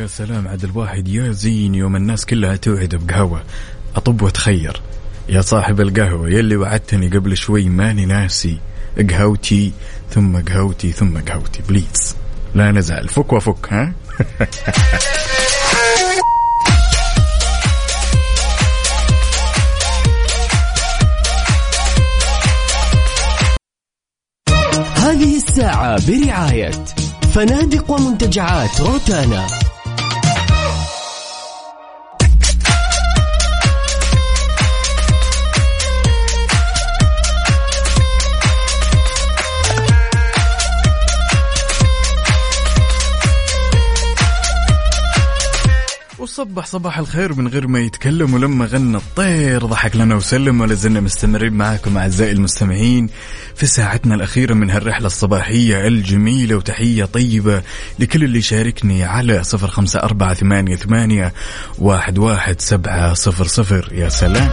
Speaker 5: يا سلام عاد الواحد يا زين يوم الناس كلها توعد بقهوة. أطب وتخير يا صاحب القهوة يلي وعدتني قبل شوي ماني ناسي. قهوتي ثم قهوتي ثم قهوتي. بليز لا نزعل. فك وفك ها؟
Speaker 6: هذه الساعة برعاية فنادق ومنتجعات روتانا.
Speaker 5: صبح صباح الخير من غير ما يتكلم ولما غنى الطير. ضحك لنا وسلم ولا زلنا مستمرين معاكم أعزائي المستمعين في ساعتنا الأخيرة من هالرحلة الصباحية الجميلة وتحية طيبة لكل اللي شاركني على صفر خمسة أربعة ثمانية, ثمانية واحد, واحد سبعة صفر صفر. يا سلام.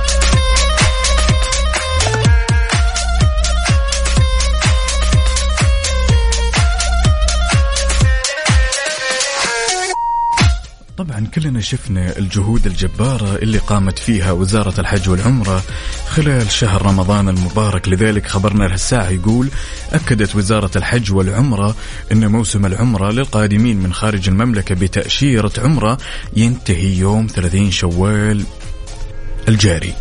Speaker 5: طبعا كلنا شفنا الجهود الجبارة اللي قامت فيها وزارة الحج والعمرة خلال شهر رمضان المبارك. لذلك خبرنا لهالساعة يقول أكدت وزارة الحج والعمرة أن موسم العمرة للقادمين من خارج المملكة بتأشيرة عمرة ينتهي يوم 30 شوال الجاري.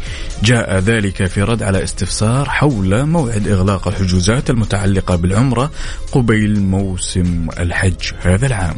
Speaker 5: جاء ذلك في رد على استفسار حول موعد إغلاق الحجوزات المتعلقة بالعمرة قبيل موسم الحج هذا العام.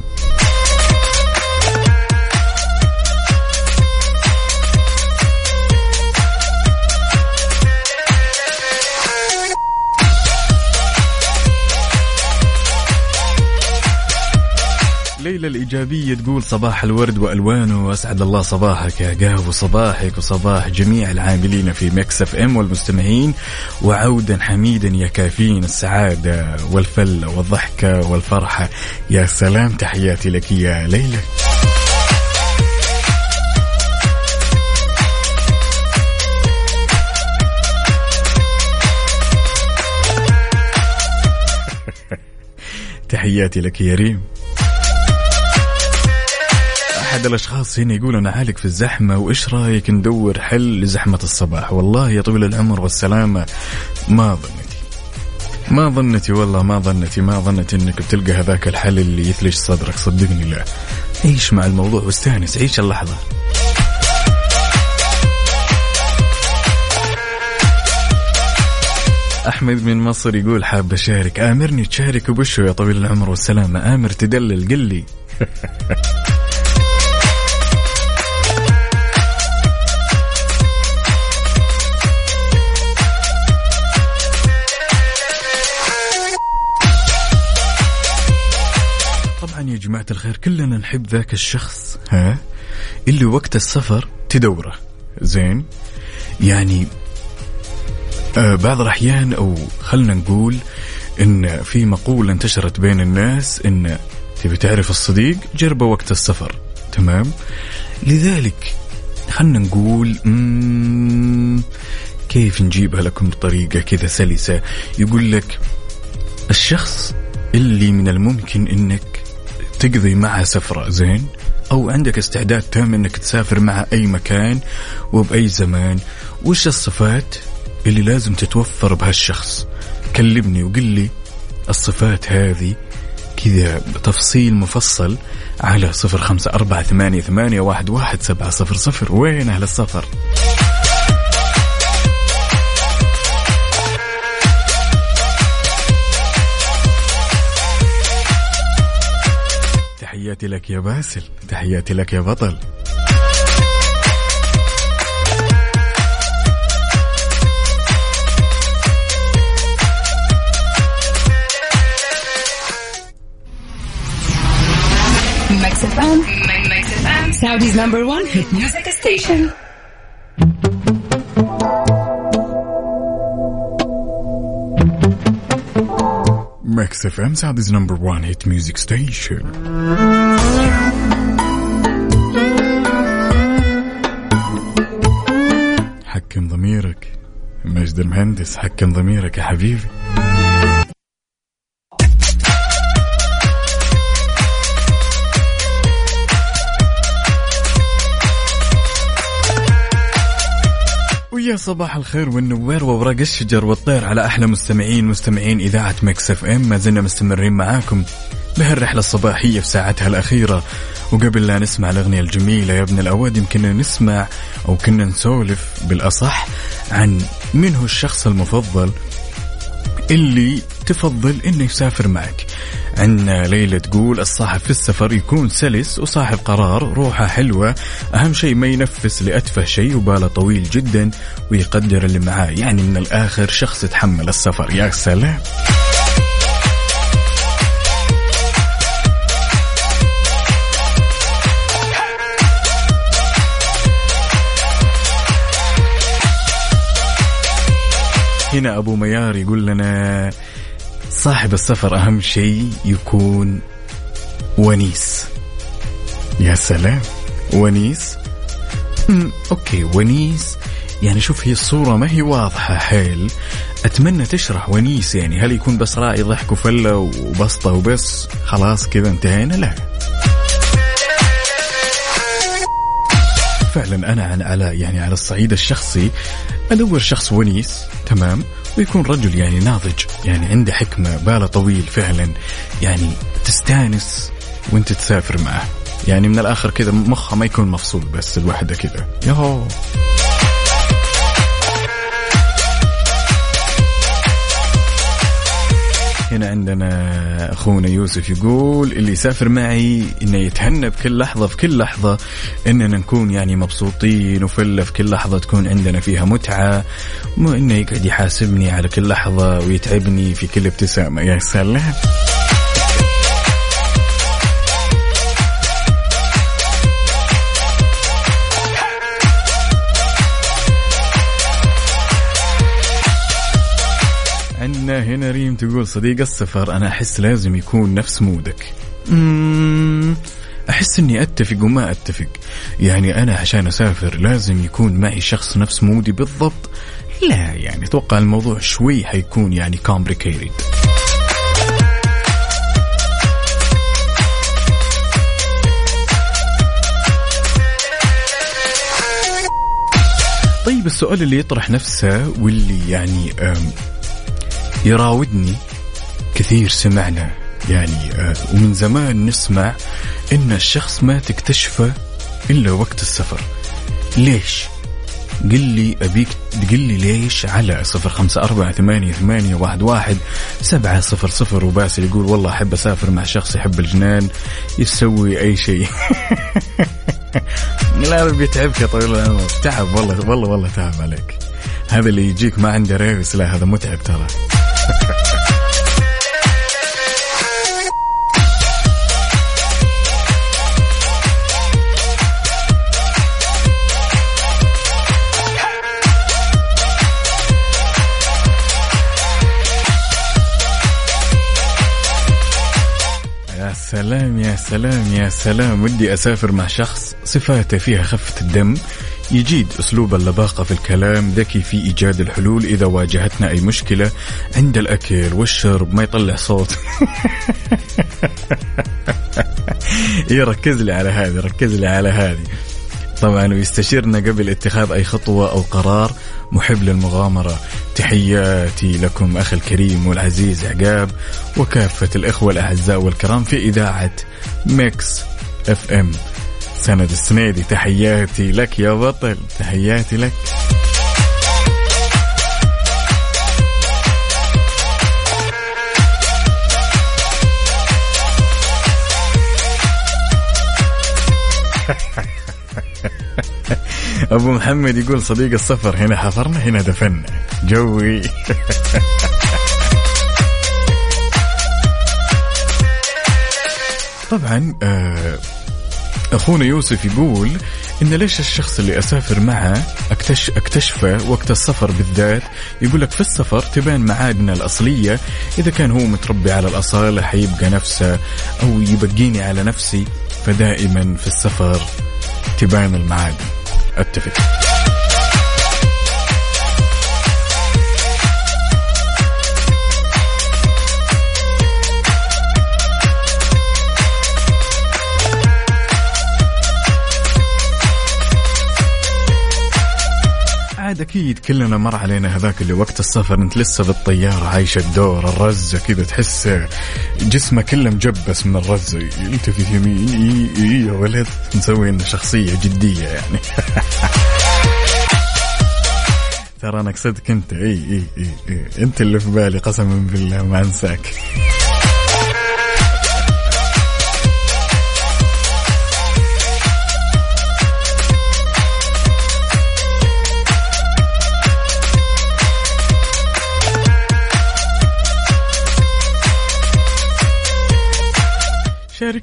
Speaker 5: ليلى الإيجابية تقول صباح الورد وألوانه وأسعد الله صباحك يا قهوة صباحك وصباح جميع العاملين في Mix FM والمستمعين وعودا حميدا يا كافين السعادة والفلة والضحكة والفرحة. يا سلام تحياتي لك يا ليلى. تحياتي لك يا ريم. أحد الأشخاص هنا يقول أنا عالق في الزحمة وإيش رأيك ندور حل لزحمة الصباح؟ والله يا طويل العمر والسلامة ما ظنتي ما ظنتي والله ما ظنتي ما ظنتي إنك بتلقى هذاك الحل اللي يثلج صدرك صدقني لا. عيش مع الموضوع واستأنس عيش اللحظة. أحمد من مصر يقول حاب أشارك. آمرني تشارك وبشو يا طويل العمر والسلامة. آمر تدلل قل لي. طبعا يا جماعة الخير كلنا نحب ذاك الشخص ها؟ اللي وقت السفر تدوره. زين؟ يعني آه بعض الأحيان أو خلنا نقول إن في مقولة انتشرت بين الناس إن تبي تعرف الصديق جربه وقت السفر. تمام؟ لذلك خلنا نقول كيف نجيبها لكم بطريقة كذا سلسة؟ يقول لك الشخص اللي من الممكن إنك تقضي معه سفرة زين؟ أو عندك استعداد تام إنك تسافر مع أي مكان وبأي زمان. وش الصفات اللي لازم تتوفر بهالشخص؟ كلمني وقل لي الصفات هذه كذا بتفصيل مفصل على صفر خمسة أربعة ثمانية, ثمانية واحد, واحد سبعة صفر صفر. وين أهل السفر؟ تحياتي لك يا باسل تحياتي لك يا بطل.
Speaker 2: Saudi's number one hit music station.
Speaker 5: Mix FM Saudi's number 1 hit music station حكم ضميرك. ماجد المهندس حكم ضميرك يا حبيبي. ويا صباح الخير والنوير وورق الشجر والطير على أحلى مستمعين مستمعين إذاعة Mix FM. ما زلنا مستمرين معاكم بهالرحلة الصباحية في ساعتها الأخيرة. وقبل لا نسمع الأغنية الجميلة يا ابن الاوادم كنا نسمع أو كنا نسولف بالأصح عن من هو الشخص المفضل اللي تفضل إنه يسافر معك. عندنا ليلى تقول الصاحب في السفر يكون سلس وصاحب قرار روحه حلوة. أهم شيء ما ينفس لأتفه شيء وباله طويل جدا ويقدر اللي معاه. يعني من الآخر شخص يتحمل السفر. يا سلام. هنا أبو ميار يقول لنا صاحب السفر أهم شيء يكون ونيس. يا سلام ونيس؟ أمم، أوكي ونيس. يعني شوف هي الصورة ما هي واضحة حيل. أتمنى تشرح ونيس يعني هل يكون بس راعي ضحك وفلة وبسطة وبس خلاص كذا انتهينا لا فعلا أنا عن على يعني على الصعيد الشخصي أدور شخص ونيس تمام؟ ويكون رجل يعني ناضج يعني عنده حكمة باله طويل فعلا يعني تستانس وأنت تسافر معه. يعني من الآخر كذا مخه ما يكون مفصول بس الوحدة كذا. يهو هنا عندنا أخونا يوسف يقول اللي يسافر معي إنه يتهنى بكل لحظة في كل لحظة إننا نكون يعني مبسوطين وفله في كل لحظة تكون عندنا فيها متعة مو انه يقعد يحاسبني على كل لحظة ويتعبني في كل ابتسامة. يا سلام. هنا ريم تقول صديق السفر أنا أحس لازم يكون نفس مودك. أحس إني أتفق وما أتفق. يعني أنا عشان أسافر لازم يكون معي شخص نفس مودي بالضبط. لا يعني أتوقع الموضوع شوي حيكون يعني complicated. طيب السؤال اللي يطرح نفسه واللي يعني يراودني كثير سمعنا. يعني آه، ومن زمان نسمع إن الشخص ما تكتشفه إلا وقت السفر. ليش؟ قل لي أبيك تقل لي ليش على صفر خمسة أربعة ثمانية ثمانية واحد واحد سبعة صفر صفر. وباسل يقول والله أحب أسافر مع شخص يحب الجنان يسوي أي شيء. لا بيتعبك يا طويل العمر. تعب والله والله والله تعب عليك. هذا اللي يجيك ما عنده ريس. لا هذا متعب ترى. سلام يا سلام يا سلام. ودي أسافر مع شخص صفاته فيها خفة الدم. يجيد أسلوب اللباقة في الكلام ذكي في إيجاد الحلول إذا واجهتنا أي مشكلة عند الأكل والشرب ما يطلع صوت. إيه ركز لي على هذه ركز لي على هذه. طبعا ويستشيرنا قبل اتخاذ أي خطوة أو قرار محب للمغامرة. تحياتي لكم أخي الكريم والعزيز عقاب وكافة الإخوة الأعزاء والكرام في إذاعة Mix FM. سند السنيدي تحياتي لك يا بطل تحياتي لك. أبو محمد يقول صديق السفر هنا حفرنا هنا دفنا. جوي. طبعا آه أخونا يوسف يقول إن ليش الشخص اللي أسافر معه اكتش أكتشفه وقت السفر بالذات؟ يقول لك في السفر تبان معادنه الأصلية. إذا كان هو متربي على الأصالة حيبقى نفسه أو يبقيني على نفسي فدائما في السفر تبان المعادن. أتفق. عاد أكيد كلنا مر علينا هذاك اللي وقت السفر أنت لسه بالطيارة عايشه الدور الرزة كذا تحس جسمه كله مجبس من الرزة. يلتفت يمين إي إي يا ولد. نسوي انه شخصية جدية يعني. ترى أنا قصدك أنت. إي إي إي. أنت اللي في بالي قسما بالله ما أنساك.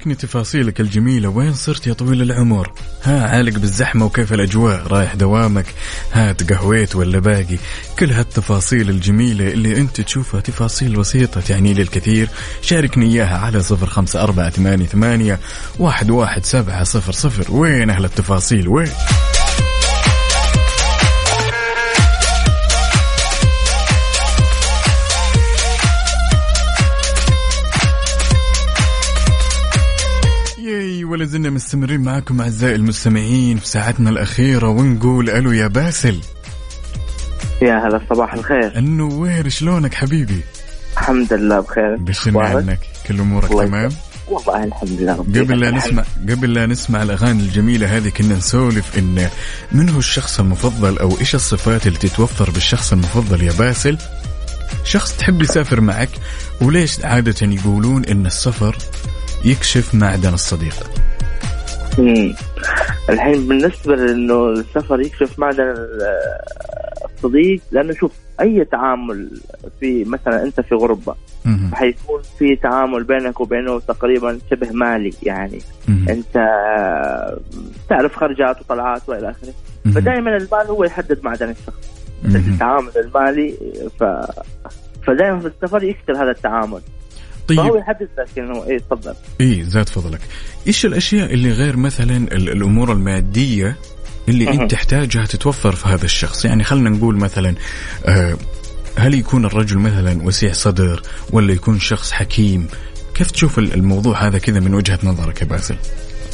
Speaker 5: شاركني تفاصيلك الجميلة. وين صرت يا طويل العمر؟ ها عالق بالزحمة وكيف الأجواء؟ رايح دوامك؟ ها تقهويت ولا باقي؟ كل هالتفاصيل الجميلة اللي أنت تشوفها تفاصيل بسيطة تعني لي الكثير شاركني إياها على صفر خمسة أربعة ثمانية, واحد, واحد سبعة صفر صفر. وين أهل التفاصيل؟ وين؟ ولا زلنا مستمرين معكم أعزائي المستمعين في ساعتنا الأخيرة ونقول ألو يا باسل.
Speaker 8: يا هلا صباح الخير.
Speaker 5: النوير شلونك حبيبي؟
Speaker 8: الحمد لله بخير. أخبارك؟
Speaker 5: عنك كل
Speaker 8: أمورك
Speaker 5: تمام؟
Speaker 8: والله الحمد لله ربي
Speaker 5: قبل لا. نسمع قبل لا نسمع الأغاني الجميلة هذه كنا نسولف إن من هو الشخص المفضل أو إيش الصفات اللي تتوفر بالشخص المفضل يا باسل؟ شخص تحب يسافر معك وليش عادة يقولون إن السفر يكشف معدن الصديق
Speaker 8: مم. الحين بالنسبة لأنه السفر يكشف معدن ال- الصديق لأنه شوف أي تعامل في مثلا أنت في غربة
Speaker 5: مهم.
Speaker 8: حيكون في تعامل بينك وبينه تقريبا شبه مالي يعني
Speaker 5: مهم.
Speaker 8: أنت تعرف خرجات وطلعات وإلى آخره
Speaker 5: مهم.
Speaker 8: فدائما المال هو يحدد معدن الشخص. التعامل المالي ف فدائما في السفر يكثر هذا التعامل
Speaker 5: طيب.
Speaker 8: فهو يحدد لك انه إيه تفضل.
Speaker 5: إيه زاد فضلك. إيش الأشياء اللي غير مثلا ال- الأمور المادية اللي. أنت تحتاجها تتوفر في هذا الشخص؟ يعني خلينا نقول مثلا آه هل يكون الرجل مثلا وسيع صدر ولا يكون شخص حكيم؟ كيف تشوف ال- الموضوع هذا كذا من وجهة نظرك يا باسل؟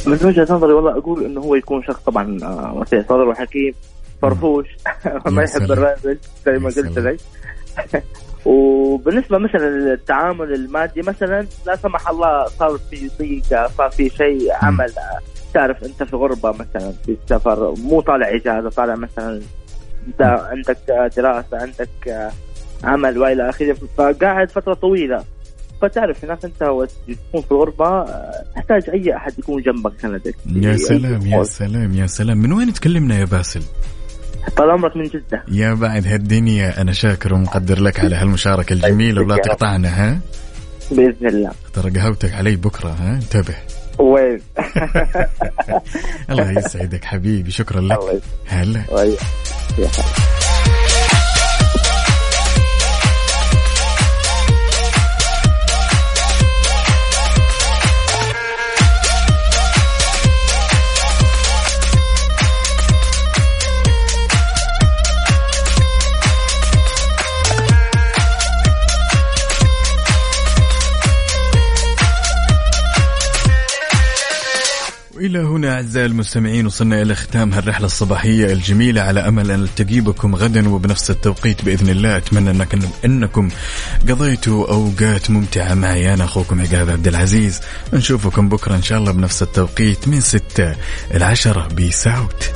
Speaker 8: من وجهة نظري والله أقول إنه هو يكون شخص طبعا آه، وسيع صدر وحكيم فرفوش ما يحب. الرجل زي ما قلت. لي وبالنسبة مثلا للتعامل المادي مثلا لا سمح الله صار في ضيقة صار في شيء عمل. تعرف أنت في غربة مثلا في السفر مو طالع إجازة طالع مثلا أنت عندك دراسة عندك عمل وإلى آخره. فقاعد فترة طويلة. فتعرف هناك أنت تكون في الغربة تحتاج أي أحد يكون جنبك. سندك
Speaker 5: يا سلام يا سلام يا سلام. من وين تكلمنا يا باسل؟
Speaker 8: طال عمرك من جدة.
Speaker 5: يا بعد هالدنيا أنا شاكر ومقدر لك على هالمشاركة الجميلة ولا تقطعنا ها؟
Speaker 8: بإذن الله.
Speaker 5: ترى قهوتك علي بكرة ها؟ انتبه.
Speaker 8: وين
Speaker 5: الله يسعدك حبيبي شكرا لك.
Speaker 8: هلا.
Speaker 5: وإلى هنا أعزائي المستمعين وصلنا إلى ختام هالرحلة الصباحية الجميلة. على أمل أن ألتقي بكم غدا وبنفس التوقيت بإذن الله. أتمنى أنك أنكم قضيتوا أوقات ممتعة معي. أنا أخوكم عقاب عبد العزيز. نشوفكم بكرة إن شاء الله بنفس التوقيت من ستة العشرة بيس أوت